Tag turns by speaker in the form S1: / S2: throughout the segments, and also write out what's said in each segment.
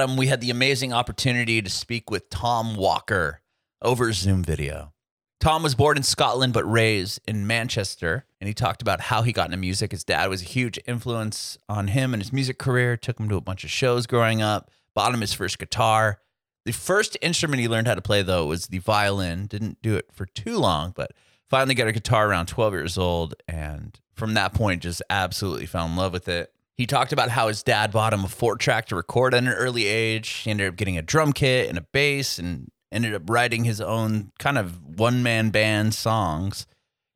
S1: Adam, we had the amazing opportunity to speak with Tom Walker over Zoom video. Tom was born in Scotland but raised in Manchester, and he talked about how he got into music. His dad was a huge influence on him and his music career, took him to a bunch of shows growing up, bought him his first guitar. The first instrument he learned how to play, though, was the violin. Didn't do it for too long, but finally got a guitar around 12 years old. And from that point, just absolutely fell in love with it. He talked about how his dad bought him a four track to record at an early age. He ended up getting a drum kit and a bass and ended up writing his own kind of one man band songs.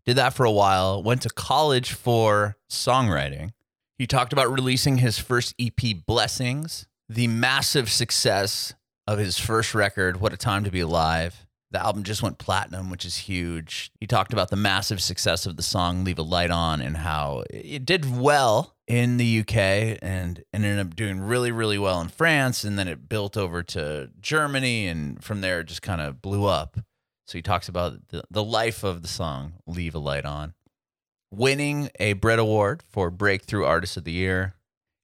S1: Did that for a while, went to college for songwriting. He talked about releasing his first EP, Blessings, the massive success of his first record, What a Time to Be Alive. The album just went platinum, which is huge. He talked about the massive success of the song Leave a Light On and how it did well in the UK and ended up doing really, really well in France. And then it built over to Germany. And from there, it just kind of blew up. So he talks about the, the life of the song Leave a Light On, winning a Brit Award for Breakthrough Artist of the Year,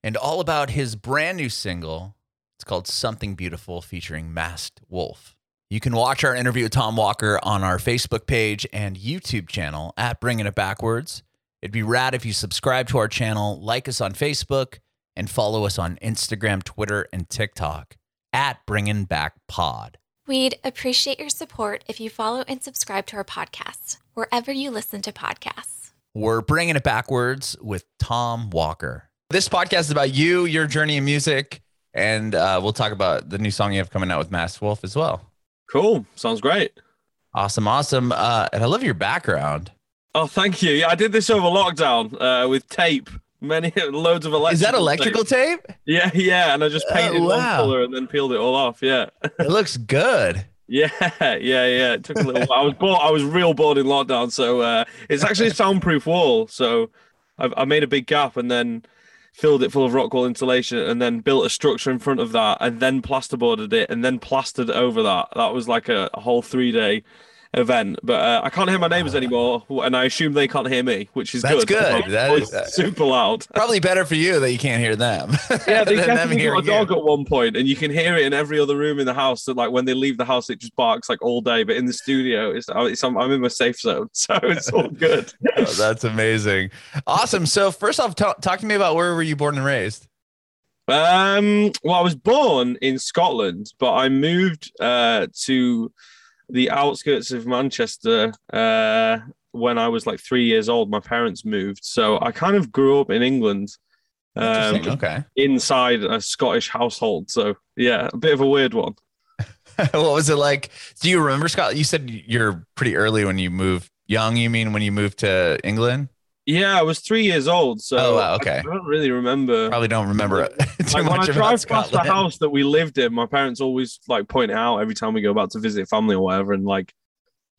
S1: and all about his brand new single. It's called Something Beautiful featuring Masked Wolf. You can watch our interview with Tom Walker on our Facebook page and YouTube channel at Bringing It Backwards. It'd be rad if you subscribe to our channel, like us on Facebook, and follow us on Instagram, Twitter, and TikTok at Bringing Back Pod.
S2: We'd appreciate your support if you follow and subscribe to our podcast wherever you listen to podcasts.
S1: We're bringing it backwards with Tom Walker. This podcast is about you, your journey in music, and uh, we'll talk about the new song you have coming out with Masked Wolf as well.
S3: Cool. Sounds great.
S1: Awesome, awesome. Uh, and I love your background.
S3: Oh, thank you. Yeah, I did this over lockdown uh, with tape. Many loads of electrical.
S1: Is that electrical tape? tape?
S3: Yeah, yeah. And I just painted oh, wow. one color and then peeled it all off. Yeah.
S1: it looks good.
S3: Yeah, yeah, yeah. It took a little while. I was bored. I was real bored in lockdown, so uh, it's actually a soundproof wall. So I, I made a big gap and then filled it full of rock wool insulation and then built a structure in front of that and then plasterboarded it and then plastered over that. That was like a, a whole three day event. But uh, I can't hear my neighbors anymore, and I assume they can't hear me, which is
S1: That's
S3: good.
S1: good. That is uh,
S3: super loud.
S1: Probably better for you that you can't hear them.
S3: Yeah, they definitely got a dog you. at one point, and you can hear it in every other room in the house. That like when they leave the house, it just barks like all day. But in the studio, it's, it's I'm, I'm in my safe zone, so it's all good.
S1: oh, that's amazing. Awesome. So first off, t- talk to me about where were you born and raised?
S3: Um, well, I was born in Scotland, but I moved uh, to the outskirts of Manchester uh, when I was like three years old. My parents moved, so I kind of grew up in England.
S1: Um, okay.
S3: Inside a Scottish household, so yeah, a bit of a weird one.
S1: what was it like? Do you remember Scott? You said you're pretty early when you moved. Young, you mean when you moved to England?
S3: Yeah, I was three years old, so
S1: oh, wow, okay.
S3: I don't really remember.
S1: Probably don't remember it.
S3: like when I drive past the house that we lived in, my parents always like point out every time we go back to visit family or whatever, and like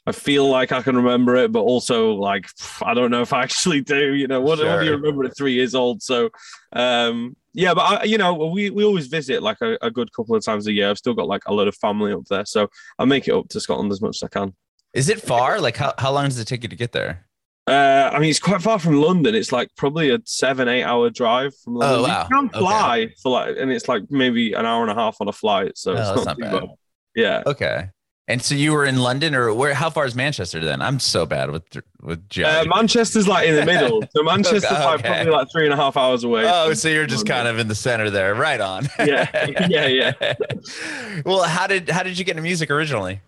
S3: I feel like I can remember it, but also like I don't know if I actually do. You know, what, sure. what do you remember at three years old? So, um, yeah, but I, you know, we we always visit like a, a good couple of times a year. I've still got like a lot of family up there, so I make it up to Scotland as much as I can.
S1: Is it far? Like how how long does it take you to get there?
S3: Uh, I mean, it's quite far from London. It's like probably a seven, eight hour drive from London.
S1: Oh, wow.
S3: You can fly okay. for like, and it's like maybe an hour and a half on a flight. So oh, it's not, not too bad. bad. Yeah.
S1: Okay. And so you were in London, or where? How far is Manchester then? I'm so bad with with geography.
S3: Uh, Manchester's like in the middle. So Manchester's okay. like probably like three and a half hours away.
S1: Oh, so you're just kind of in the center there, right on.
S3: yeah, yeah, yeah.
S1: well, how did how did you get into music originally?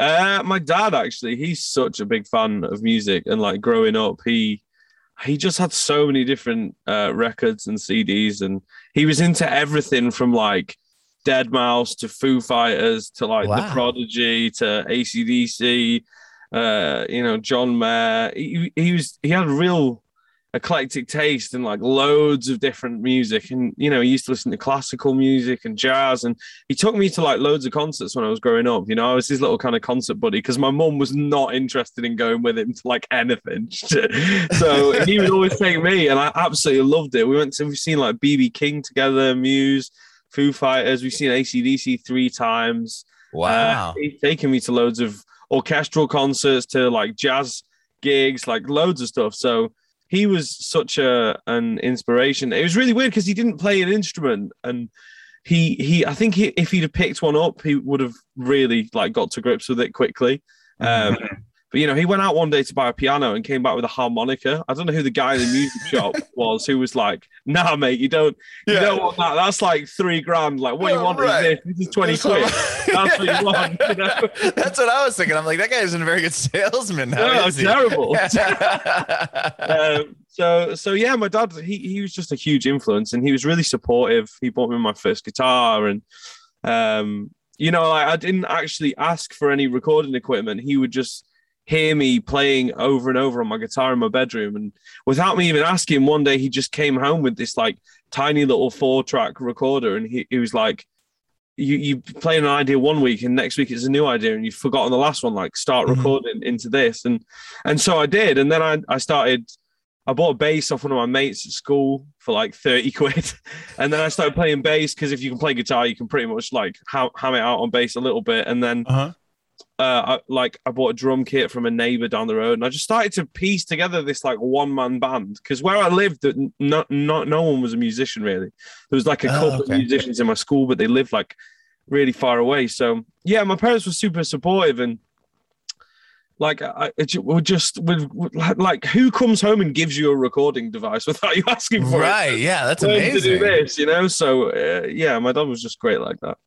S3: Uh, my dad actually, he's such a big fan of music, and like growing up, he he just had so many different uh, records and CDs, and he was into everything from like deadmau5 to Foo Fighters to like wow. The Prodigy to AC/DC, uh, you know, John Mayer. He, he was he had real eclectic taste and like loads of different music. And you know, he used to listen to classical music and jazz. And he took me to like loads of concerts when I was growing up. You know, I was his little kind of concert buddy because my mum was not interested in going with him to like anything. so he would always take me, and I absolutely loved it. We went to we've seen like BB King together, Muse, Foo Fighters. We've seen AC/DC three times.
S1: Wow, uh,
S3: he's taken me to loads of orchestral concerts, to like jazz gigs, like loads of stuff. So he was such a an inspiration. It was really weird because he didn't play an instrument, and he he I think he, if he'd have picked one up, he would have really like got to grips with it quickly. Um, but you know, he went out one day to buy a piano and came back with a harmonica. I don't know who the guy in the music shop was who was like, "Nah, mate, you don't, you
S1: Yeah.
S3: don't want that. That's like three grand. Like, what do you
S1: Oh,
S3: want
S1: right.
S3: is this. This is twenty quid. That's what you want." You know?
S1: That's what I was thinking. I'm like, that guy isn't a very good salesman. How is he?
S3: terrible. um, so so yeah, my dad he he was just a huge influence and he was really supportive. He bought me my first guitar and um you know like, I didn't actually ask for any recording equipment. He would just hear me playing over and over on my guitar in my bedroom. And without me even asking one day he just came home with this like tiny little four track recorder. And he, he was like you you play an idea one week and next week it's a new idea and you've forgotten the last one. Like start
S1: Mhm.
S3: recording into this. And and so I did. And then I, I started I bought a bass off one of my mates at school for like 30 quid. And then I started playing bass because if you can play guitar you can pretty much like ham, ham it out on bass a little bit. And then
S1: Uh-huh.
S3: Uh, I, like I bought a drum kit from a neighbor down the road, and I just started to piece together this like one man band. Because where I lived, no, no, no one was a musician really. There was like a
S1: Oh,
S3: couple
S1: okay.
S3: of musicians in my school, but they lived like really far away. So yeah, my parents were super supportive, and like I, it would just would like who comes home and gives you a recording device without you asking for it?
S1: Right. Yeah. That's
S3: Learn To do
S1: amazing.
S3: this, you know. So uh, yeah, my dad was just great like that.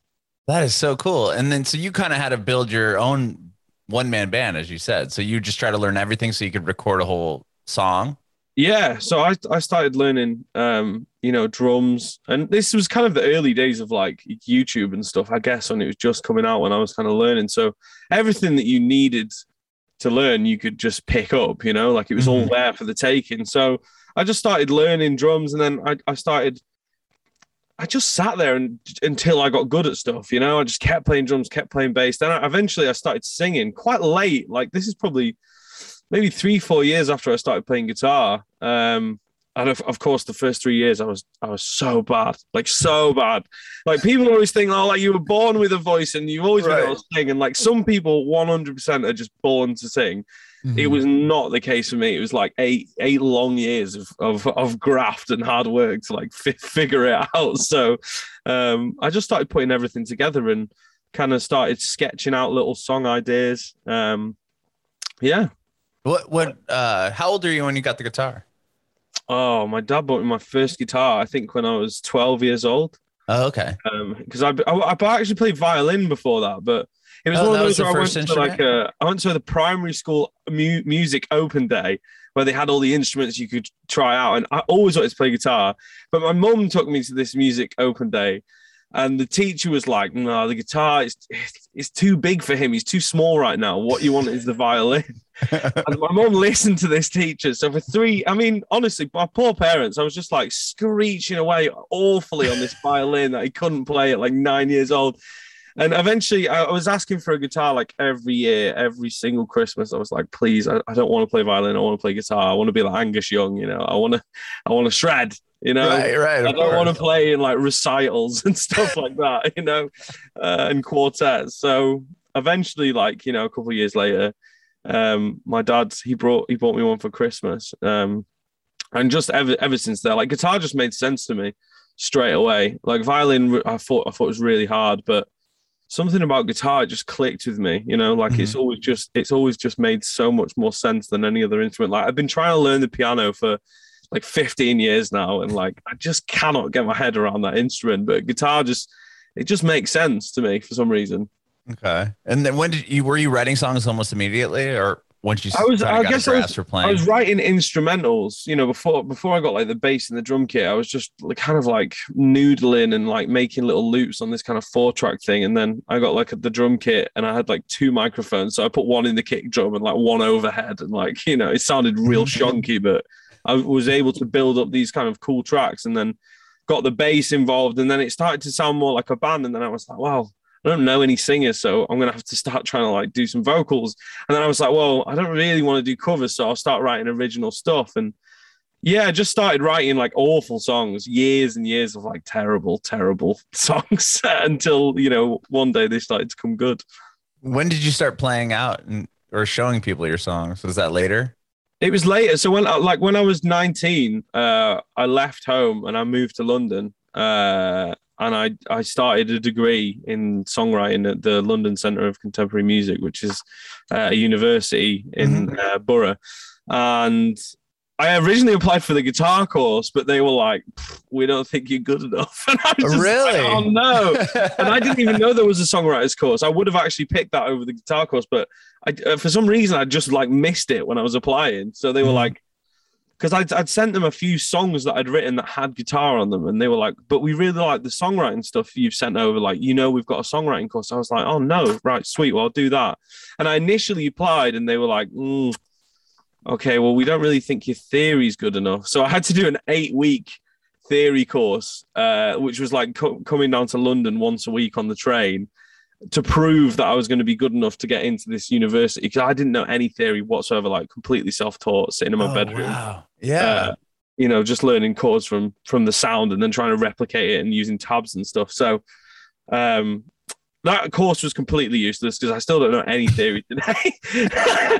S1: That is so cool. And then, so you kind of had to build your own one man band, as you said. So you just try to learn everything so you could record a whole song.
S3: Yeah, so I I started learning um you know drums and this was kind of the early days of like YouTube and stuff I guess when it was just coming out when I was kind of learning so everything that you needed to learn you could just pick up you know like it was all
S1: Mhm.
S3: there for the taking so I just started learning drums and then I I started I just sat there and until I got good at stuff, you know. I just kept playing drums, kept playing bass. Then I, eventually I started singing quite late. Like this is probably maybe three, four years after I started playing guitar. Um, and of, of course, the first three years I was I was so bad, like so bad. Like people always think, oh, like you were born with a voice and you've always been able to sing. And like some people, one hundred percent are just born to sing.
S1: Mm-hmm.
S3: It was not the case for me. It was like eight eight long years of of, of graft and hard work to like fi- figure it out. So um, I just started putting everything together and kind of started sketching out little song ideas. Um, yeah.
S1: What, what, uh, how old are you when you got the guitar?
S3: Oh, my dad bought me my first guitar. I think when I was twelve years old.
S1: Oh, okay.
S3: because I, I I actually played violin before that, but it was
S1: Oh,
S3: one of those where I went to like a, uh, I went to the primary school mu- music open day where they had all the instruments you could try out, and I always wanted to play guitar. But my mum took me to this music open day, and the teacher was like, "No, the guitar is it's too big for him. He's too small right now. What you want is the violin." and my mum listened to this teacher. So for three, I mean, honestly, my poor parents, I was just like screeching away awfully on this violin that I couldn't play at like nine years old. And eventually, I was asking for a guitar like every year, every single Christmas. I was like, please, I, I don't want to play violin. I want to play guitar. I want to be like Angus Young, you know. I want to, I want to shred, you know.
S1: right, right.
S3: I don't want to play in like recitals and stuff like that, you know, uh, and quartets. So eventually, like you know, a couple of years later, um, my dad he brought he bought me one for Christmas, um, and just ever ever since there, like guitar just made sense to me straight away. Like violin, I thought I thought was really hard, but something about guitar just clicked with me. You know, like it's mm-hmm. always just it's always just made so much more sense than any other instrument. Like I've been trying to learn the piano for like 15 years now and like i just cannot get my head around that instrument but guitar just it just makes sense to me for some reason
S1: Okay. And then when did you, were you writing songs almost immediately or once you
S3: I was- I guess I was-
S1: grasp for playing?
S3: i was writing instrumentals you know before before i got like the bass and the drum kit i was just like kind of like noodling and like making little loops on this kind of four track thing. And then i got like the drum kit and i had like two microphones. So i put one in the kick drum and like one overhead and like you know it sounded real shonky but i was able to build up these kind of cool tracks and then got the bass involved and then it started to sound more like a band. And then i was like wow I don't know any singers, so I'm gonna have to start trying to like do some vocals. And then I was like, well, I don't really want to do covers, so I'll start writing original stuff. And yeah, I just started writing like awful songs, years and years of like terrible, terrible songs until you know one day they started to come good.
S1: when did you start playing out and or showing people your songs? Was that later?
S3: It was later. So when I- like when I was 19, uh, I left home and I moved to London. Uh, and I I started a degree in songwriting at the London Centre of Contemporary Music, which is uh, a university in uh, Borough, and I originally applied for the guitar course, but they were like, "We don't think you're good enough." And I was just
S1: Really?
S3: like, "Oh no!" and I didn't even know there was a songwriters course. I would have actually picked that over the guitar course, but I, uh, for some reason, I just like missed it when I was applying. So they were
S1: Mhm.
S3: like, because I'd, I'd sent them a few songs that I'd written that had guitar on them, and they were like, "But we really like the songwriting stuff you've sent over. Like, you know, we've got a songwriting course." I was like, "Oh no, right, sweet. Well, I'll do that." And I initially applied, and they were like, mm, "Okay, well, we don't really think your theory's good enough." So I had to do an eight-week theory course, uh, which was like co- coming down to London once a week on the train to prove that I was going to be good enough to get into this university because I didn't know any theory whatsoever, like completely self-taught, sitting in my
S1: Oh,
S3: bedroom
S1: Wow. Yeah.
S3: uh, you know, just learning chords from from the sound and then trying to replicate it and using tabs and stuff. So um that course was completely useless because I still don't know any theory today.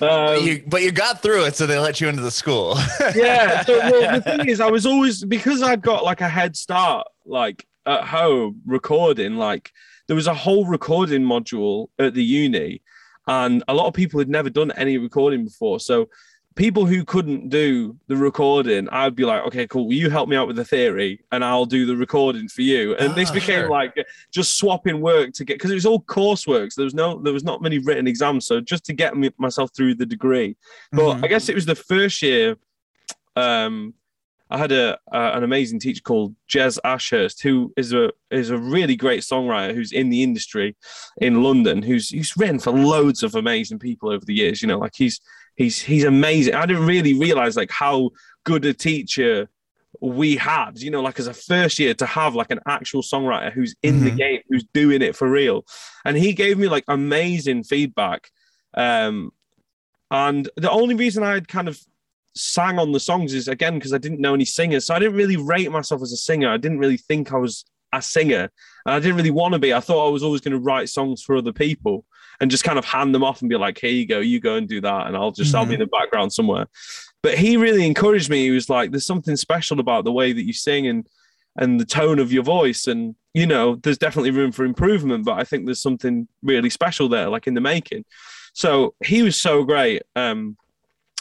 S3: um,
S1: you, but you got through it, so they let you into the school.
S3: yeah. So well, the thing is, I was always because I'd got like a head start, like at home recording. Like there was a whole recording module at the uni, and a lot of people had never done any recording before. So people who couldn't do the recording, I'd be like, okay, cool. You help me out with the theory, and I'll do the recording for you. And this
S1: Ah,
S3: became
S1: sure.
S3: like just swapping work to get because it was all coursework. So there was no, there was not many written exams. So just to get me, myself through the degree. But
S1: Mhm.
S3: I guess it was the first year. Um, I had a uh, an amazing teacher called Jez Ashurst, who is a is a really great songwriter who's in the industry in London. Who's he's written for loads of amazing people over the years. You know, like he's he's he's amazing. I didn't really realize like how good a teacher we had. You know, like as a first year to have like an actual songwriter who's in the
S1: Mhm.
S3: game, who's doing it for real, and he gave me like amazing feedback. Um, and the only reason I had kind of sang on the songs is again because I didn't know any singers. So I didn't really rate myself as a singer. I didn't really think I was a singer. And I didn't really want to be. I thought I was always going to write songs for other people and just kind of hand them off and be like, here you go, you go and do that. And I'll just, I'll be in the background somewhere. But he really encouraged me. He was like, there's something special about the way that you sing and and the tone of your voice. And, you know, there's definitely room for improvement, but I think there's something really special there, like in the making. So he was so great. Um,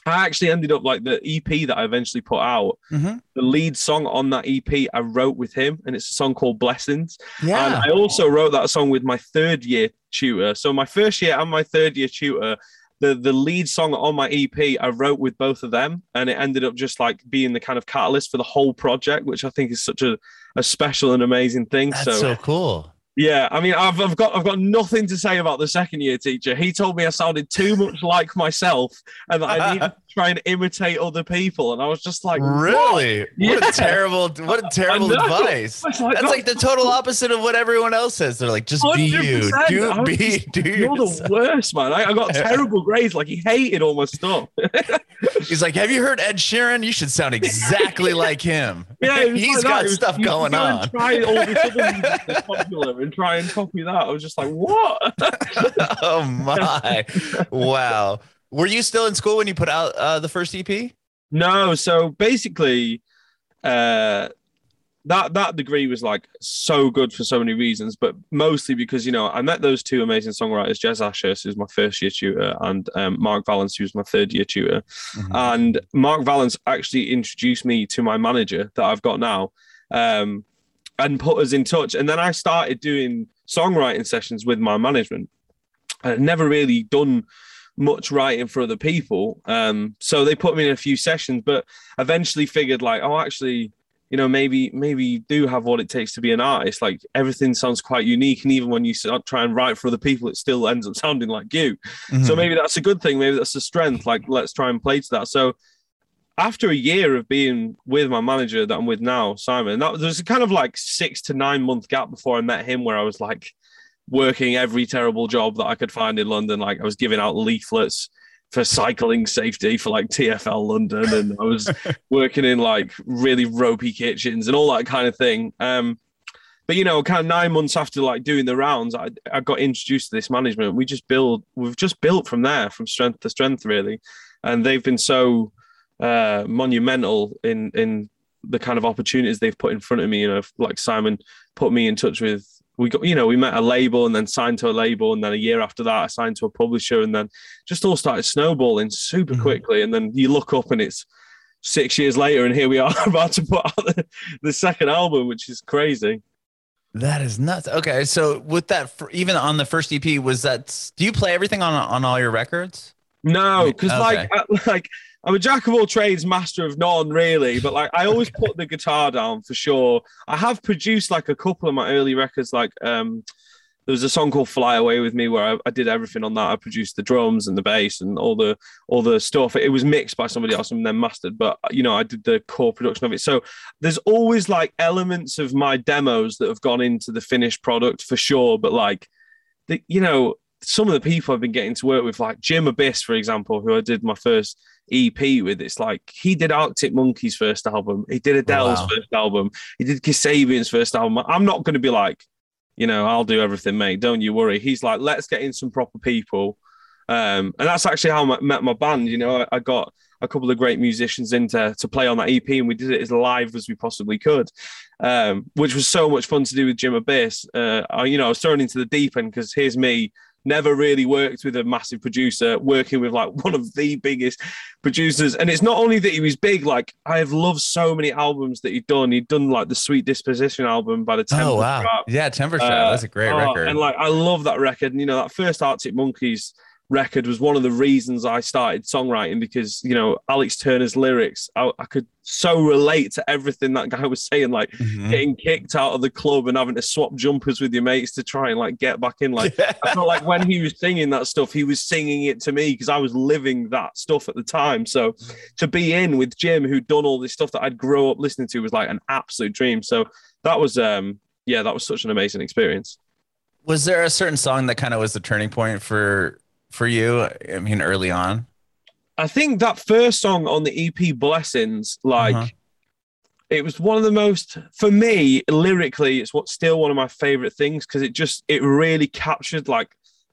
S3: I actually ended up like the EP that I eventually put out.
S1: Mhm.
S3: The lead song on that EP I wrote with him, and it's a song called Blessings.
S1: Yeah. And.
S3: I also wrote that song with my third year tutor. So my first year and my third year tutor, the the lead song on my EP I wrote with both of them, and it ended up just like being the kind of catalyst for the whole project, which I think is such a, a special and amazing thing.
S1: That's
S3: so,
S1: so cool.
S3: Yeah, I mean, I've, I've got I've got nothing to say about the second year teacher. He told me I sounded too much like myself, and that I need to try and imitate other people. And I was just like.
S1: Really? What
S3: Yeah.
S1: a terrible, what a terrible advice.
S3: Like,
S1: That's
S3: no,
S1: like the total oh. opposite of what everyone else says. They're like, just be you.
S3: 100%.
S1: Do be
S3: just-
S1: do
S3: You're
S1: yourself.
S3: the worst, man. I, I got terrible grades. Like he hated all my stuff.
S1: He's like, have you heard Ed Sheeran? You should sound exactly like him.
S3: Yeah,
S1: He's
S3: like
S1: got
S3: was-
S1: stuff going on.
S3: Try all this other popular and try and copy that. I was just like, what?
S1: oh my! Wow. Were you still in school when you put out uh, the first EP?
S3: No, so basically, uh, that that degree was like so good for so many reasons, but mostly because you know I met those two amazing songwriters, Jez Ashurst, who's my first year tutor, and um, Mark Valance, who's my third year tutor. And Mark Valance actually introduced me to my manager that I've got now, um, and put us in touch. And then I started doing songwriting sessions with my management. I'd never really done much writing for other people, um, so they put me in a few sessions. But eventually figured like, oh, actually, you know, maybe maybe you do have what it takes to be an artist. Like everything sounds quite unique, and even when you start try and write for other people, it still ends up sounding like you.
S1: Mm-hmm.
S3: So maybe that's a good thing. Maybe that's a strength. Like, let's try and play to that. So after a year of being with my manager that I'm with now, Simon, that there's a kind of like six to nine month gap before I met him where I was like working every terrible job that I could find in London. Like I was giving out leaflets for cycling safety for like TFL London, and I was working in like really ropey kitchens and all that kind of thing. Um, but you know, kind of nine months after like doing the rounds, I, I got introduced to this management. We just build, we've just built from there, from strength to strength, really. And they've been so uh, monumental in in the kind of opportunities they've put in front of me. You know, like Simon put me in touch with. We got, you know, we met a label and then signed to a label, and then a year after that, I signed to a publisher, and then just all started snowballing super
S1: Mhm.
S3: quickly. And then you look up and it's six years later, and here we are about to put out the, the second album, which is crazy.
S1: That is nuts. Okay, so with that, even on the first EP, was that? Do you play everything on on all your records?
S3: No, because
S1: Okay.
S3: like like I'm a jack of all trades, master of none, really. But like I always put the guitar down for sure. I have produced like a couple of my early records. Like um, there was a song called "Fly Away with Me" where I, I did everything on that. I produced the drums and the bass and all the all the stuff. It was mixed by somebody else and then mastered. But you know, I did the core production of it. So there's always like elements of my demos that have gone into the finished product for sure. But like the, you know, some of the people I've been getting to work with, like Jim Abbiss, for example, who I did my first EP with. It's like he did Arctic Monkeys' first album, he did Adele's
S1: wow.
S3: first album, he did Kasabian's first album. I'm not going to be like, you know, I'll do everything, mate. Don't you worry. He's like, let's get in some proper people. Um, and that's actually how I met my band. You know, I, I got a couple of great musicians in to, to play on that EP, and we did it as live as we possibly could, um, which was so much fun to do with Jim Abbiss. Uh, I, you know, I was thrown into the deep end because here's me, never really worked with a massive producer, working with like one of the biggest producers. And it's not only that he was big, like I have loved so many albums that he'd done. He'd done like the Sweet Disposition album by the Temple
S1: oh wow,
S3: Trap.
S1: yeah, Temper Trap.
S3: Uh,
S1: That's a great
S3: oh,
S1: record.
S3: And like I love that record. And you know, that first Arctic Monkeys record was one of the reasons I started songwriting because you know Alex Turner's lyrics, I, I could so relate to everything that guy was saying, like
S1: Mhm.
S3: getting kicked out of the club and having to swap jumpers with your mates to try and like get back in. Like I felt like when he was singing that stuff, he was singing it to me because I was living that stuff at the time. So to be in with Jim, who'd done all this stuff that I'd grow up listening to, was like an absolute dream. So that was, um, yeah, that was such an amazing experience.
S1: was there a certain song that kind of was the turning point for for you? I mean, early on.
S3: I think that first song on the EP, Blessings, like
S1: Uh-huh.
S3: it was one of the most for me lyrically. It's what's still one of my favorite things because it just it really captured like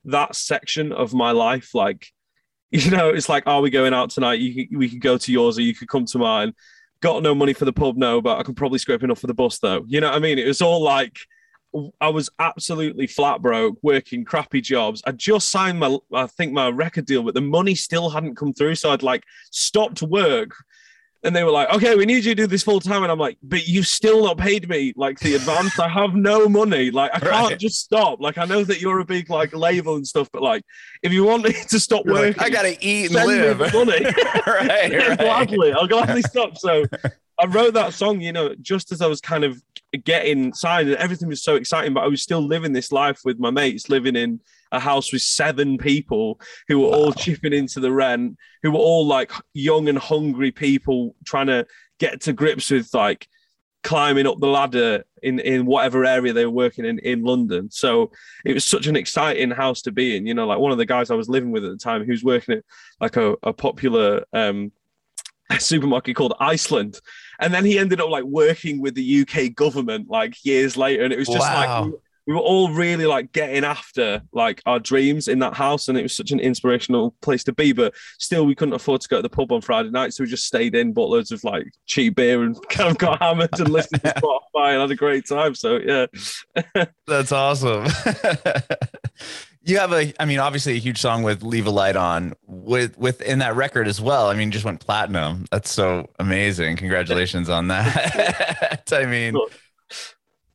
S3: that section of my life. Like, you know, it's like, are we going out tonight? You we could go to yours or you could come to mine. Got no money for the pub, no, but I can probably scrape enough for the bus though. You know what I mean? It was all like I was absolutely flat broke, working crappy jobs. I just signed my, I think my record deal, but the money still hadn't come through. So I'd like stopped work, and they were like, "Okay, we need you to do this full time." And I'm like, "But you've still not paid me like the advance. I have no money. Like I can't
S1: Right.
S3: just stop. Like I know that you're a big like label and stuff, but like if you want me to stop
S1: You're
S3: working,
S1: like, I gotta eat and live.
S3: money.
S1: right, right.
S3: gladly. I'll gladly stop. So I wrote that song, you know, just as I was kind of getting signed and everything was so exciting, but I was still living this life with my mates, living in a house with seven people who were all chipping into the rent, who were all like young and hungry people trying to get to grips with like climbing up the ladder in in whatever area they were working in in London. So it was such an exciting house to be in. You know, like one of the guys I was living with at the time, who was working at like a, a popular um, supermarket called Iceland, and then he ended up like working with the UK government like years later, and it was just
S1: Wow.
S3: like. We, we were all really like getting after like our dreams in that house, and it was such an inspirational place to be. But still, we couldn't afford to go to the pub on Friday night, so we just stayed in, bought loads of like cheap beer, and kind of got hammered and listened to Spotify and had a great time. So yeah,
S1: That's awesome. You have a, I mean, obviously a huge song with "Leave a Light On" with within that record as well. I mean, just went platinum. That's so amazing. Congratulations on that. I mean,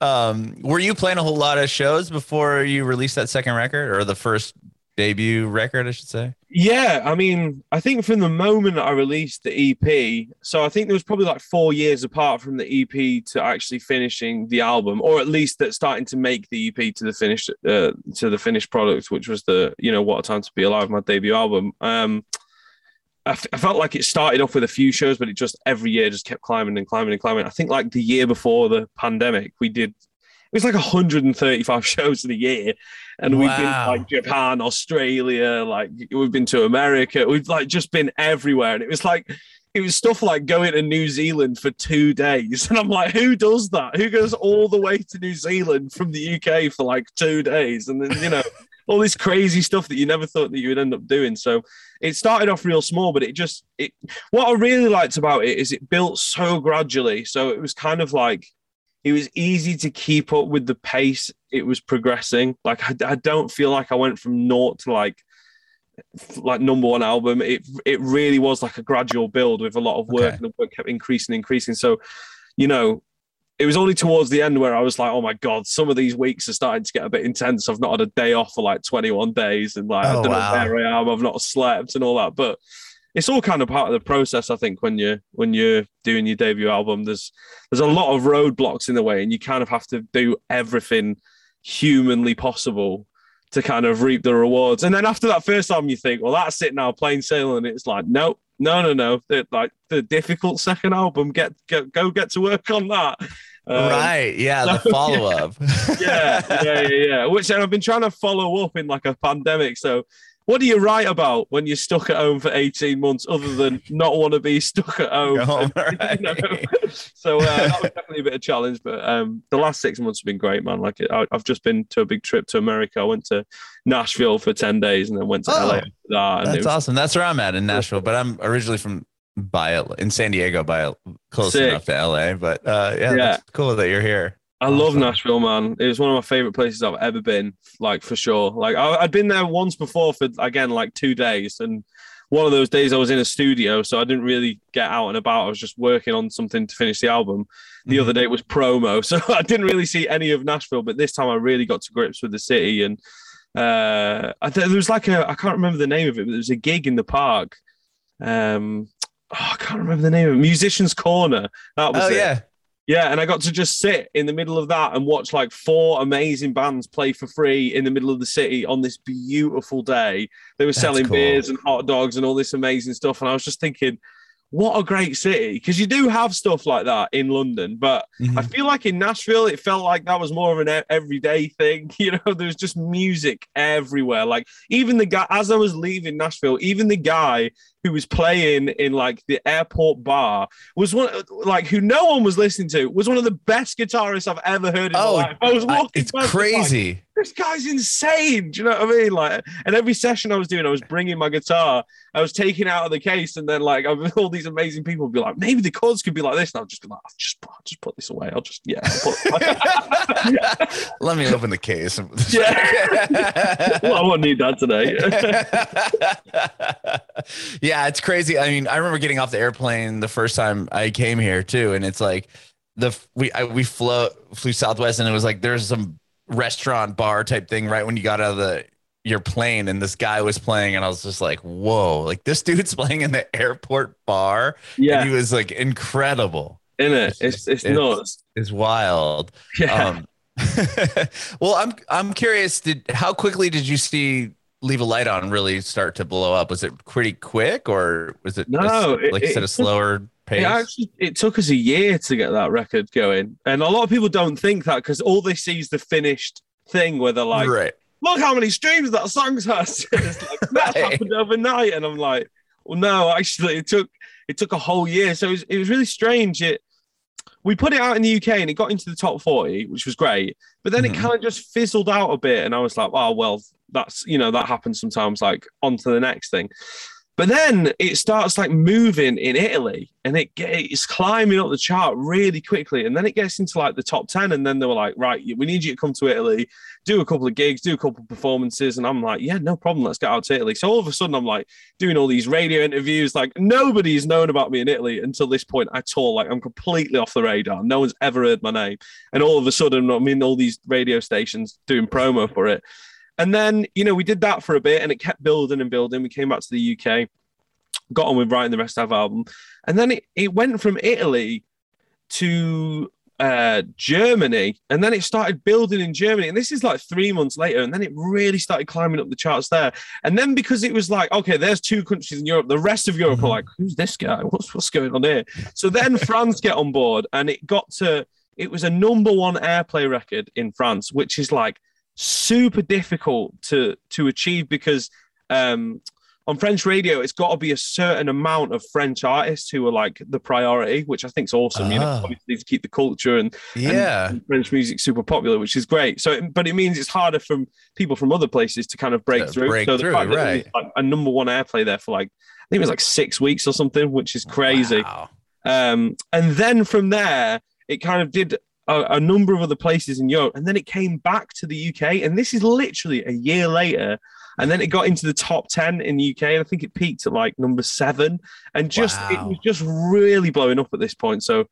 S1: um, were you playing a whole lot of shows before you released that second record or the first debut record, I should say?
S3: Yeah, I mean, I think from the moment I released the EP, so I think there was probably like four years apart from the EP to actually finishing the album, or at least that starting to make the EP to the finished uh, to the finished product, which was the you know what a time to be alive, my debut album. Um, I, f- I felt like it started off with a few shows, but it just every year just kept climbing and climbing and climbing. I think like the year before the pandemic, we did was like 135 shows in a year, and we've been like Japan, Australia, like we've been to America. We've like just been everywhere, and it was like it was stuff like going to New Zealand for two days, and I'm like, who does that? Who goes all the way to New Zealand from the UK for like two days, and then you know. all this crazy stuff that you never thought that you would end up doing. So it started off real small, but it just it. What I really liked about it is it built so gradually. So it was kind of like it was easy to keep up with the pace it was progressing. Like I, I don't feel like I went from naught to like like number one album. It it really was like a gradual build with a lot of work,
S1: Okay.
S3: and the work kept increasing, increasing. So, you know, it was only towards the end where I was like, oh my god, some of these weeks are starting to get a bit intense. I've not had a day off for like 21 days, and like I
S1: Oh,
S3: don't
S1: wow.
S3: know where I am. I've not slept and all that, but. It's all kind of part of the process, I think. When you're when you're doing your debut album, there's there's a lot of roadblocks in the way, and you kind of have to do everything humanly possible to kind of reap the rewards. And then after that first album, you think, well, that's it now, plain sailing. It's like, no, no, no, no. The, like the difficult second album, get, get go get to work on that. Um,
S1: right. Yeah. The follow up.
S3: Yeah, yeah, yeah, yeah. Which I've been trying to follow up in like a pandemic. So. What do you write about when you're stuck at home for 18 months other than not want to be stuck at home?
S1: Home,
S3: You know?
S1: right.
S3: so uh, that was definitely a bit of a challenge, but um, the last six months have been great, man. Like I, I've just been to a big trip to America. I went to Nashville for ten days and then went to
S1: Oh,
S3: LA that. And
S1: That's
S3: was
S1: awesome. That's where I'm at in Nashville, but I'm originally from by in San Diego, by close
S3: Sick.
S1: enough to LA. But uh, yeah,
S3: Yeah.
S1: that's cool that you're here.
S3: I love Nashville, man. It was one of my favorite places I've ever been, like for sure. Like I, I'd been there once before for again like two days, and one of those days I was in a studio, so I didn't really get out and about. I was just working on something to finish the album. The
S1: Mhm.
S3: other day was promo, so I didn't really see any of Nashville. But this time I really got to grips with the city, and uh, I th- there was like a I can't remember the name of it, but there was a gig in the park. Um, oh, I can't remember the name of it. Musicians Corner. That was
S1: Oh
S3: it.
S1: yeah.
S3: Yeah, and I got to just sit in the middle of that and watch like four amazing bands play for free in the middle of the city on this beautiful day. They were
S1: That's
S3: selling
S1: cool.
S3: beers and hot dogs and all this amazing stuff. And I was just thinking, what a great city. Because you do have stuff like that in London, but
S1: Mhm.
S3: I feel like in Nashville, it felt like that was more of an everyday thing. You know, there was just music everywhere. Like even the guy, as I was leaving Nashville, even the guy who was playing in like the airport bar was one, like who no one was listening to, was one of the best guitarists I've ever heard in
S1: Oh,
S3: my life. I was
S1: I- it's
S3: I like,
S1: crazy.
S3: this guy's insane. Do you know what I mean? Like, and every session I was doing, I was bringing my guitar, I was taking it out of the case, and then like all these amazing people would be like, maybe the chords could be like this, and I'll just be like, I'll just, I'll just put this away. I'll just, yeah, I'll put,
S1: Let me open the case.
S3: Yeah. well, I won't need that today.
S1: yeah, it's crazy. I mean, I remember getting off the airplane the first time I came here too, and it's like the we I, we flew flew Southwest, and it was like there's some restaurant bar type thing right when you got out of the your plane, and this guy was playing, and I was just like, whoa, like this dude's playing in the airport bar,
S3: yeah,
S1: and he was like incredible.
S3: in it,
S1: it's
S3: it's it's
S1: it's-
S3: nuts.
S1: It's wild.
S3: Yeah.
S1: Um, well, I'm I'm curious. Did how quickly did you see "Leave a Light On" really start to blow up? Was it pretty quick, or was it
S3: No,
S1: just,
S3: it-
S1: like you said, a
S3: took-
S1: slower pace?
S3: It actually it took us a year to get that record going, and a lot of people don't think that because all they see is the finished thing where they're like,
S1: right.
S3: look how many streams that song's has. like,
S1: Right.
S3: happened overnight. And I'm like, well, no, actually, it took it took a whole year. So it was, it was really strange. It we put it out in the UK and it got into the top 40, which was great. But then
S1: Mhm.
S3: it kind of just fizzled out a bit. And I was like, oh, well, that's, you know, that happens sometimes, like on to the next thing. But then it starts like moving in Italy and it it's climbing up the chart really quickly. And then it gets into like the top 10. And then they were like, right, we need you to come to Italy, do a couple of gigs, do a couple of performances. And I'm like, yeah, no problem. Let's get out to Italy. So all of a sudden, I'm like doing all these radio interviews. Like nobody's known about me in Italy until this point at all. Like I'm completely off the radar. No one's ever heard my name. And all of a sudden, I'm in all these radio stations doing promo for it. And then, you know, we did that for a bit and it kept building and building. We came back to the UK, got on with writing the rest of our album. And then it, it went from Italy to uh, Germany. And then it started building in Germany. And this is like three months later. And then it really started climbing up the charts there. And then because it was like, okay, there's two countries in Europe, the rest of Europe
S1: Mhm.
S3: are like, who's this guy? What's, what's going on here? So then France get on board and it got to, it was a number one airplay record in France, which is like super difficult to to achieve because um on French radio, it's got to be a certain amount of French artists who are like the priority, which I think is awesome. You know,
S1: Ah.
S3: obviously to keep the culture and,
S1: Yeah.
S3: and French music super popular, which is great. So, but it means it's harder from people from other places to kind of break
S1: To
S3: through.
S1: break
S3: so the
S1: through, right.
S3: like a number one airplay there for like I think it was like six weeks or something, which is crazy.
S1: Wow.
S3: Um, and then from there, it kind of did a, a number of other places in Europe, and then it came back to the UK. And this is literally a year later. And then it got into the top 10 in the UK, and I think it peaked at like number seven. And just it was just really blowing up at this point. So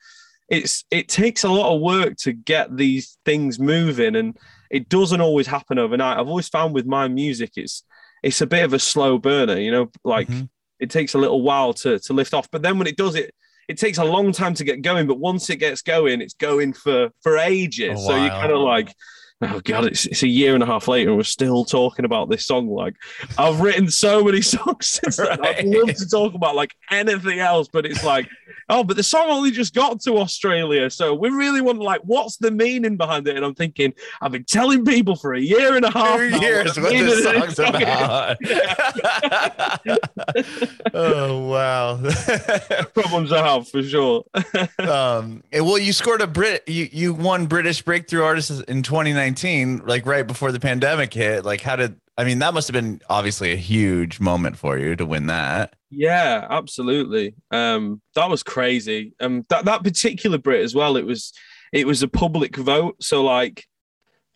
S3: it's it takes a lot of work to get these things moving, and it doesn't always happen overnight. I've always found with my music, it's it's a bit of a slow burner, you know, like
S1: Mhm.
S3: it takes a little while to to lift off. But then when it does it, it takes a long time to get going. But once it gets going, it's going for for ages.
S1: A
S3: so you're kind of like, oh god, it's it's a year and a half later, and we're still talking about this song. Like I've written so many songs since then. I'd
S1: Right.
S3: love to talk about like anything else, but it's like. Oh, but the song only just got to Australia, so we really want like, what's the meaning behind it? And I'm thinking, I've been telling people for a year and a half.
S1: Two years what this song's about. oh wow.
S3: Problems I have for sure.
S1: um and well you scored a Brit you you won British Breakthrough Artist in 2019, like right before the pandemic hit. Like how did I mean that must have been obviously a huge moment for you to win that.
S3: Yeah, absolutely. Um, that was crazy. Um, that that particular Brit as well. It was it was a public vote. So like,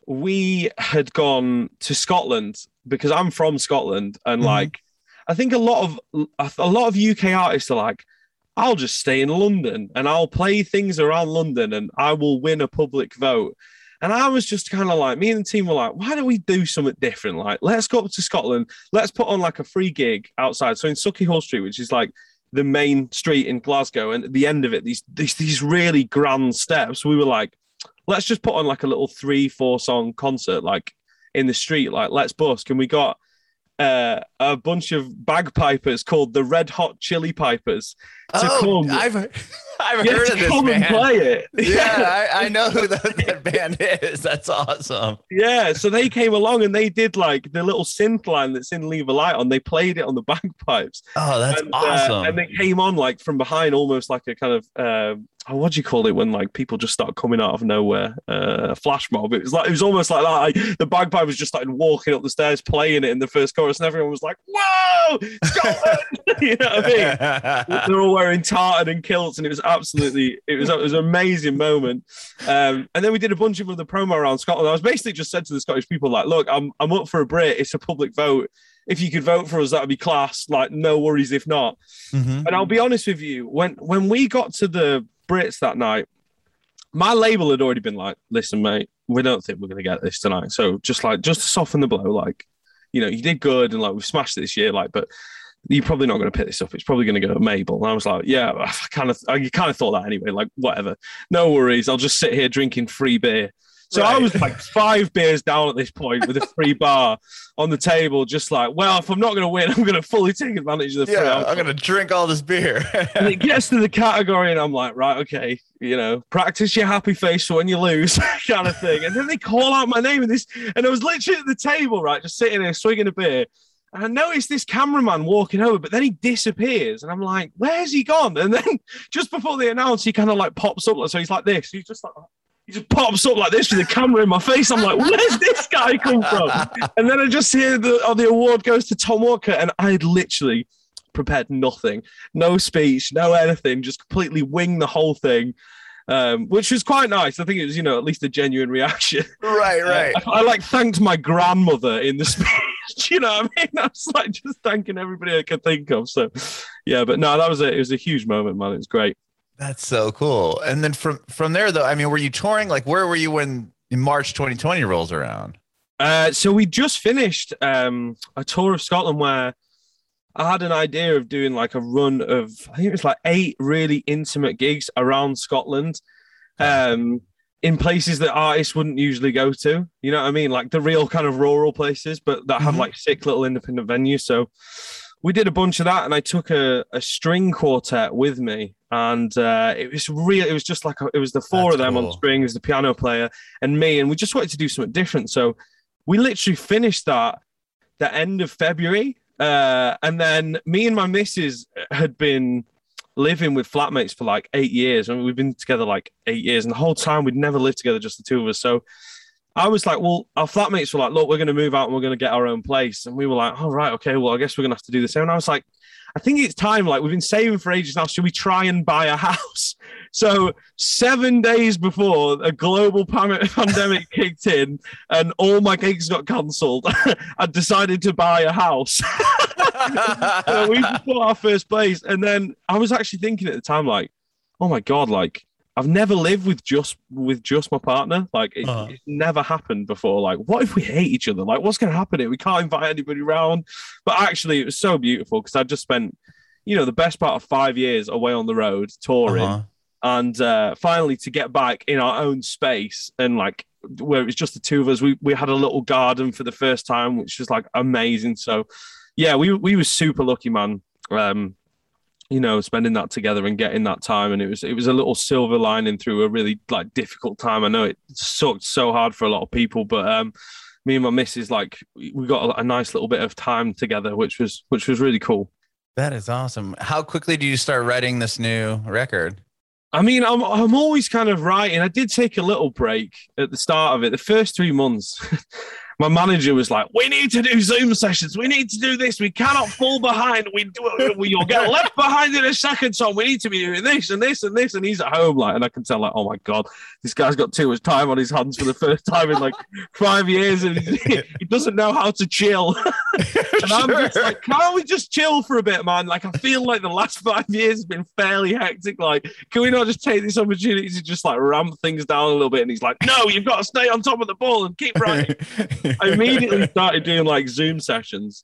S3: we had gone to Scotland because I'm from Scotland, and
S1: Mhm.
S3: like, I think a lot of a lot of UK artists are like, I'll just stay in London and I'll play things around London and I will win a public vote. And I was just kind of like, me and the team were like, why don't we do something different? Like, let's go up to Scotland. Let's put on like a free gig outside. So in Sauchiehall Street, which is like the main street in Glasgow, and at the end of it, these these these really grand steps. We were like, let's just put on like a little three, four song concert, like in the street. Like, let's busk. And we got uh, a bunch of bagpipers called the Red Hot Chili Pipers to
S1: oh,
S3: come.
S1: I've I've
S3: Yeah,
S1: heard of this
S3: come and
S1: band.
S3: play it.
S1: Yeah, I, I know who that, that band is. That's awesome.
S3: Yeah, so they came along and they did like the little synth line that's in Leave a Light on. They played it on the bagpipes.
S1: Oh, that's
S3: and, uh,
S1: awesome.
S3: and they came on like from behind, almost like a kind of uh, oh, what do you call it when like people just start coming out of nowhere? Uh, a flash mob. It was like it was almost like that. Like, the bagpipe was just started walking up the stairs, playing it in the first chorus, and everyone was like, "Whoa, Scotland!" you know what I mean? They're all wearing tartan and kilts, and it was absolutely it was it was an amazing moment. Um, and then we did a bunch of other promo around Scotland. I was basically just said to the Scottish people, like, look, I'm I'm up for a Brit. It's a public vote. If you could vote for us, that'd be class. Like, no worries if not.
S1: Mhm.
S3: And I'll be honest with you, when when we got to the Brits that night, my label had already been like, listen, mate, we don't think we're gonna get this tonight. So just like just to soften the blow, like, you know, you did good and like we've smashed it this year, like, but you're probably not going to pick this up. It's probably going to go to Mabel. And I was like, yeah, I kind of, I kind of thought that anyway. Like, whatever, no worries. I'll just sit here drinking free beer. So I was like five beers down at this point with a free bar on the table, just like, well, if I'm not going to win, I'm going to fully take advantage of the free.
S1: Yeah. I'm gonna drink all this beer.
S3: and it gets to the category, and I'm like, right, okay, you know, practice your happy face for when you lose, kind of thing. And then they call out my name, and this, and I was literally at the table, right, just sitting there swigging a beer. And I noticed this cameraman walking over, but then he disappears, and I'm like, "Where's he gone?" And then just before they announce, he kind of like pops up, so he's like this. He's just like, he just pops up like this with a camera in my face. I'm like, "Where's this guy come from?" And then I just hear the oh, the award goes to Tom Walker, and I had literally prepared nothing, no speech, no anything, just completely wing the whole thing, um, which was quite nice. I think it was, you know, at least a genuine reaction.
S1: right, right.
S3: I, I, like thanked my grandmother in the speech. You know what I mean? I was like just thanking everybody I could think of. So, yeah, but no, that was a it was a huge moment, man. It was great.
S1: That's so cool. And then from from there though, I mean, were you touring? Like where were you when in March 2020 rolls around?
S3: Uh, so we just finished um, a tour of Scotland where I had an idea of doing like a run of I think it was like eight really intimate gigs around Scotland, um, in places that artists wouldn't usually go to. You know what I mean? Like the real kind of rural places, but that had
S1: Mhm.
S3: like sick little independent venues. So we did a bunch of that, and I took a, a string quartet with me, and uh, it was real. It was just like a, it was the four
S1: That's
S3: of them on
S1: cool.
S3: strings, the piano player, and me, and we just wanted to do something different. So we literally finished that the end of February, Uh, and then me and my missus had been living with flatmates for like eight years. I mean, we've been together like eight years, and the whole time we'd never lived together, just the two of us. So I was like, well, our flatmates were like, look, we're going to move out and we're going to get our own place. And we were like, all right, okay, well, I guess we're going to have to do the same. And I was like, I think it's time. Like we've been saving for ages now. Should we try and buy a house? So seven days before a global pandemic kicked in and all my gigs got cancelled, I decided to buy a house. so we bought our first place, and then I was actually thinking at the time, like, oh my god, like I've never lived with just with just my partner. Like it, uh-huh. it's never happened before. Like, what if we hate each other? Like, what's going to happen? Here? We can't invite anybody around. But actually, it was so beautiful because I just spent, you know, the best part of five years away on the road touring, uh-huh. and uh, finally to get back in our own space and like where it was just the two of us. We we had a little garden for the first time, which was like amazing. So, yeah, we we were super lucky, man. Um, you know, spending that together and getting that time. And it was it was a little silver lining through a really like difficult time. I know it sucked so hard for a lot of people, but um, me and my missus like we got a, a nice little bit of time together, which was which was really cool.
S1: That is awesome. How quickly do you start writing this new record?
S3: I mean, I'm I'm always kind of writing. I did take a little break at the start of it. The first three months, my manager was like, "We need to do Zoom sessions. We need to do this. We cannot fall behind. We, we you'll get left behind in a second, Tom. We need to be doing this and this and this." And he's at home, like, and I can tell, like, "Oh my god, this guy's got too much time on his hands for the first time in like five years, and he doesn't know how to chill." and I'm just like, "Can't we just chill for a bit, man? Like, I feel like the last five years has been fairly hectic. Like, can we not just take this opportunity to just like ramp things down a little bit?" And he's like, "No, you've got to stay on top of the ball and keep writing." I immediately started doing like Zoom sessions,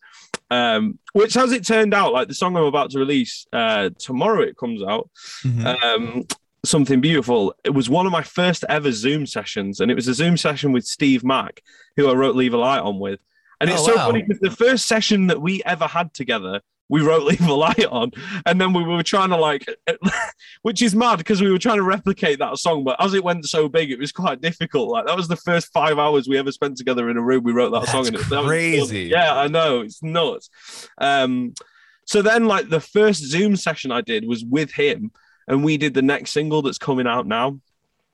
S3: um, which, as it turned out, like the song I'm about to release uh, tomorrow, it comes out. Mm-hmm. Um, something beautiful. It was one of my first ever Zoom sessions, and it was a Zoom session with Steve Mac, who I wrote "Leave a Light" on with. And it's oh, so wow. funny because the first session that we ever had together we wrote Leave a Light on. And then we were trying to like, which is mad because we were trying to replicate that song. But as it went so big, it was quite difficult. Like that was the first five hours we ever spent together in a room. We wrote that
S1: That's
S3: song.
S1: And that crazy.
S3: Yeah, I know. It's nuts. Um, so then like the first Zoom session I did was with him and we did the next single that's coming out now.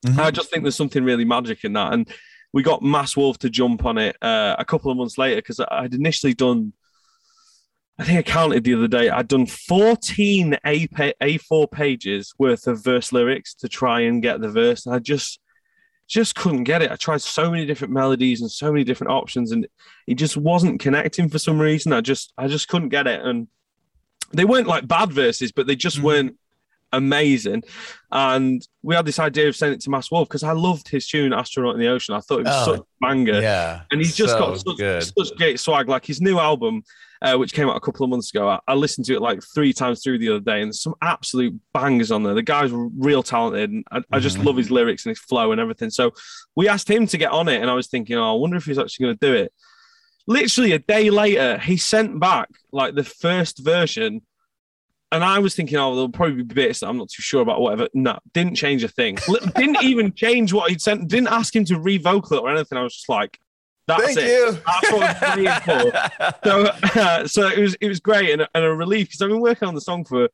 S3: Mm-hmm. I just think there's something really magic in that. And we got Masked Wolf to jump on it uh, a couple of months later because I'd initially done I think I counted the other day. I'd done 14 A A4 pages worth of verse lyrics to try and get the verse, and I just just couldn't get it. I tried so many different melodies and so many different options, and it just wasn't connecting for some reason. I just I just couldn't get it, and they weren't like bad verses, but they just mm-hmm. weren't amazing. And we had this idea of sending it to Masked Wolf because I loved his tune "Astronaut in the Ocean." I thought it was oh, such a banger.
S1: Yeah,
S3: and he's just so got such, such, great swag. Like his new album uh, which came out a couple of months ago. I, I, listened to it like three times through the other day, and some absolute bangers on there. The guy's real talented, and I, I just mm-hmm. love his lyrics and his flow and everything. So we asked him to get on it, and I was thinking, oh, I wonder if he's actually going to do it. Literally a day later, he sent back like the first version and I was thinking, oh, there'll probably be bits that I'm not too sure about, whatever. No, didn't change a thing. didn't even change what he'd sent. Didn't ask him to revocal it or anything. I was just like, that's
S1: Thank
S3: it.
S1: you.
S3: That's what I'm for. So, uh, so it was it was great and, and a relief because I've been working on the song for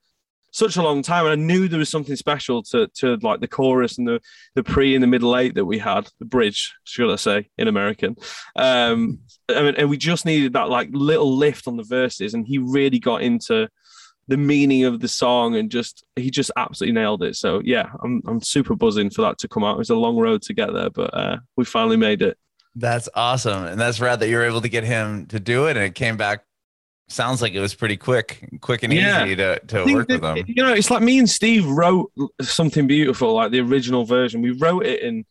S3: such a long time, and I knew there was something special to to like the chorus and the the pre and the middle eight that we had, the bridge, should I say, in American. Um, and, and we just needed that like little lift on the verses, and he really got into the meaning of the song and just he just absolutely nailed it. So yeah, I'm I'm super buzzing for that to come out. It was a long road to get there, but uh, we finally made it.
S1: That's awesome. And that's rad that you were able to get him to do it. And it came back, sounds like it was pretty quick, quick and yeah. easy to, to work that, with them.
S3: You know, it's like me and Steve wrote something beautiful, like the original version. We wrote it in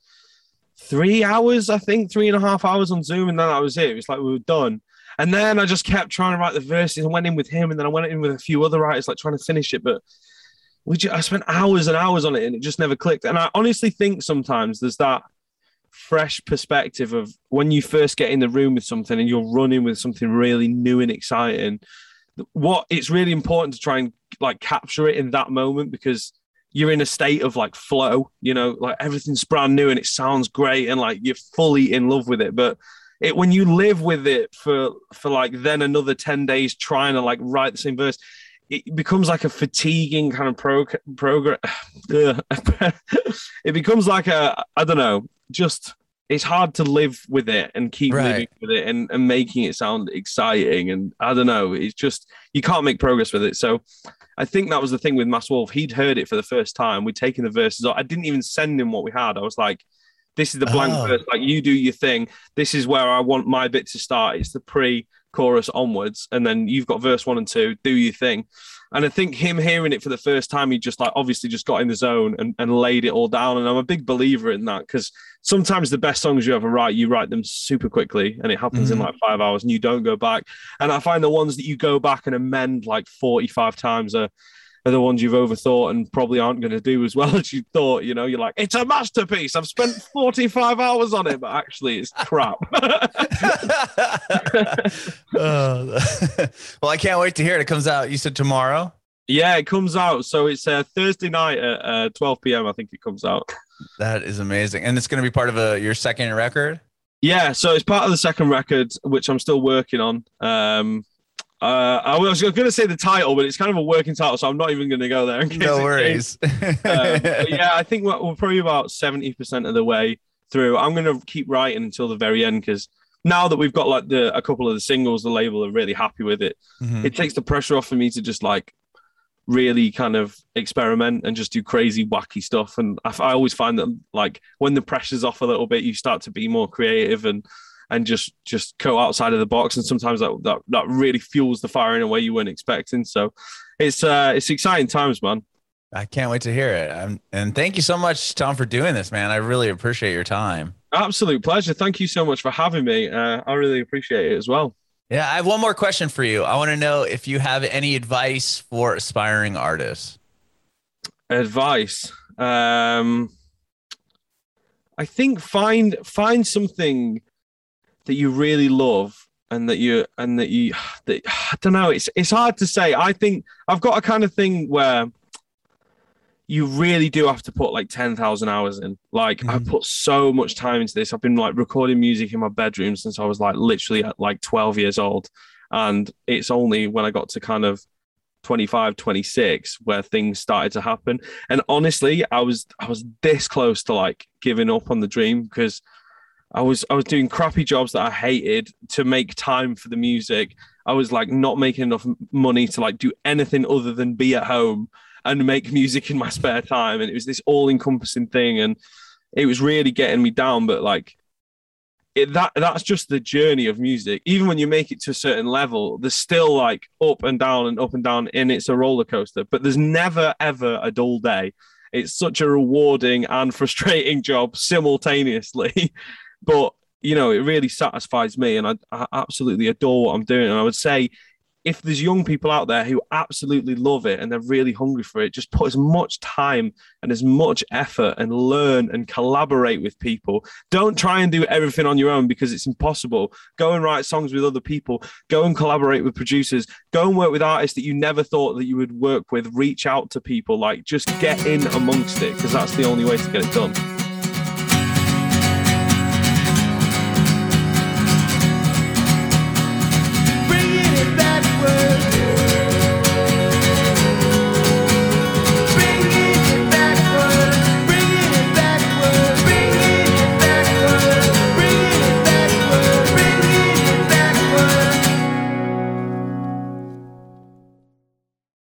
S3: three hours, I think, three and a half hours on Zoom. And then that was it. It was like we were done. And then I just kept trying to write the verses and went in with him. And then I went in with a few other writers, like trying to finish it. But we just, I spent hours and hours on it and it just never clicked. And I honestly think sometimes there's that fresh perspective of when you first get in the room with something and you're running with something really new and exciting what it's really important to try and like capture it in that moment because you're in a state of like flow you know like everything's brand new and it sounds great and like you're fully in love with it but it when you live with it for for like then another 10 days trying to like write the same verse it becomes like a fatiguing kind of pro program it becomes like a i don't know just it's hard to live with it and keep
S1: Right.
S3: living with it and, and making it sound exciting and i don't know it's just you can't make progress with it so i think that was the thing with Masked Wolf he'd heard it for the first time we'd taken the verses off. i didn't even send him what we had i was like this is the blank
S1: Oh.
S3: verse like you do your thing. This is where i want my bit to start. It's the pre chorus onwards and then you've got verse one and two do your thing. And i think him hearing it for the first time he just like obviously just got in the zone and, and laid it all down. And i'm a big believer in that because sometimes the best songs you ever write you write them super quickly and it happens in
S1: Mhm.
S3: like five hours and you don't go back. And i find the ones that you go back and amend like 45 times are are the ones you've overthought and probably aren't going to do as well as you thought. You know, you're like, it's a masterpiece. I've spent 45 hours on it, but actually, it's crap.
S1: Oh, well, I can't wait to hear it. It comes out. You said tomorrow.
S3: yeah, it comes out. So it's uh, Thursday night at uh, 12 p.m. I think it comes out.
S1: That is amazing, and it's going to be part of a your second record.
S3: Yeah, so it's part of the second record, which I'm still working on. Um, uh, I was going to say the title, but it's kind of a working title, so I'm not even going to go there. in case
S1: No worries.
S3: Um, yeah, I think we're, we're probably about 70% of the way through. I'm going to keep writing until the very end because now that we've got like the a couple of the singles, the label are really happy with it.
S1: Mhm.
S3: It takes the pressure off for me to just like really kind of experiment and just do crazy wacky stuff. And I, I always find that like when the pressure's off a little bit, you start to be more creative and and just just go outside of the box. And sometimes that that, that really fuels the fire in a way you weren't expecting. So it's uh it's exciting times, man.
S1: I can't wait to hear it. Um and thank you so much, Tom, for doing this, man. I really appreciate your time.
S3: Absolute pleasure. Thank you so much for having me. Uh, I really appreciate it as well.
S1: Yeah, I have one more question for you. I want to know if you have any advice for aspiring artists.
S3: Advice. Um, I think find find something that you really love and that you and that you that I don't know. It's it's hard to say. I think I've got a kind of thing where you really do have to put like 10,000 hours in. Like I
S1: Mhm.
S3: put so much time into this. I've been like recording music in my bedroom since I was like literally at like 12 years old. And it's only when I got to kind of 25, 26 where things started to happen. And honestly, I was I was this close to like giving up on the dream because I was I was doing crappy jobs that I hated to make time for the music. I was like not making enough money to like do anything other than be at home and make music in my spare time. And it was this all encompassing thing. And it was really getting me down. But like it, that that's just the journey of music. Even when you make it to a certain level, there's still like up and down and up and down, and it's a roller coaster. But there's never ever a dull day. It's such a rewarding and frustrating job simultaneously. But you know, it really satisfies me, and I, I absolutely adore what I'm doing. And I would say, if there's young people out there who absolutely love it and they're really hungry for it, just put as much time and as much effort and learn and collaborate with people. Don't try and do everything on your own because it's impossible. Go and write songs with other people. Go and collaborate with producers. Go and work with artists that you never thought that you would work with. Reach out to people. Like just get in amongst it because that's the only way to get it done.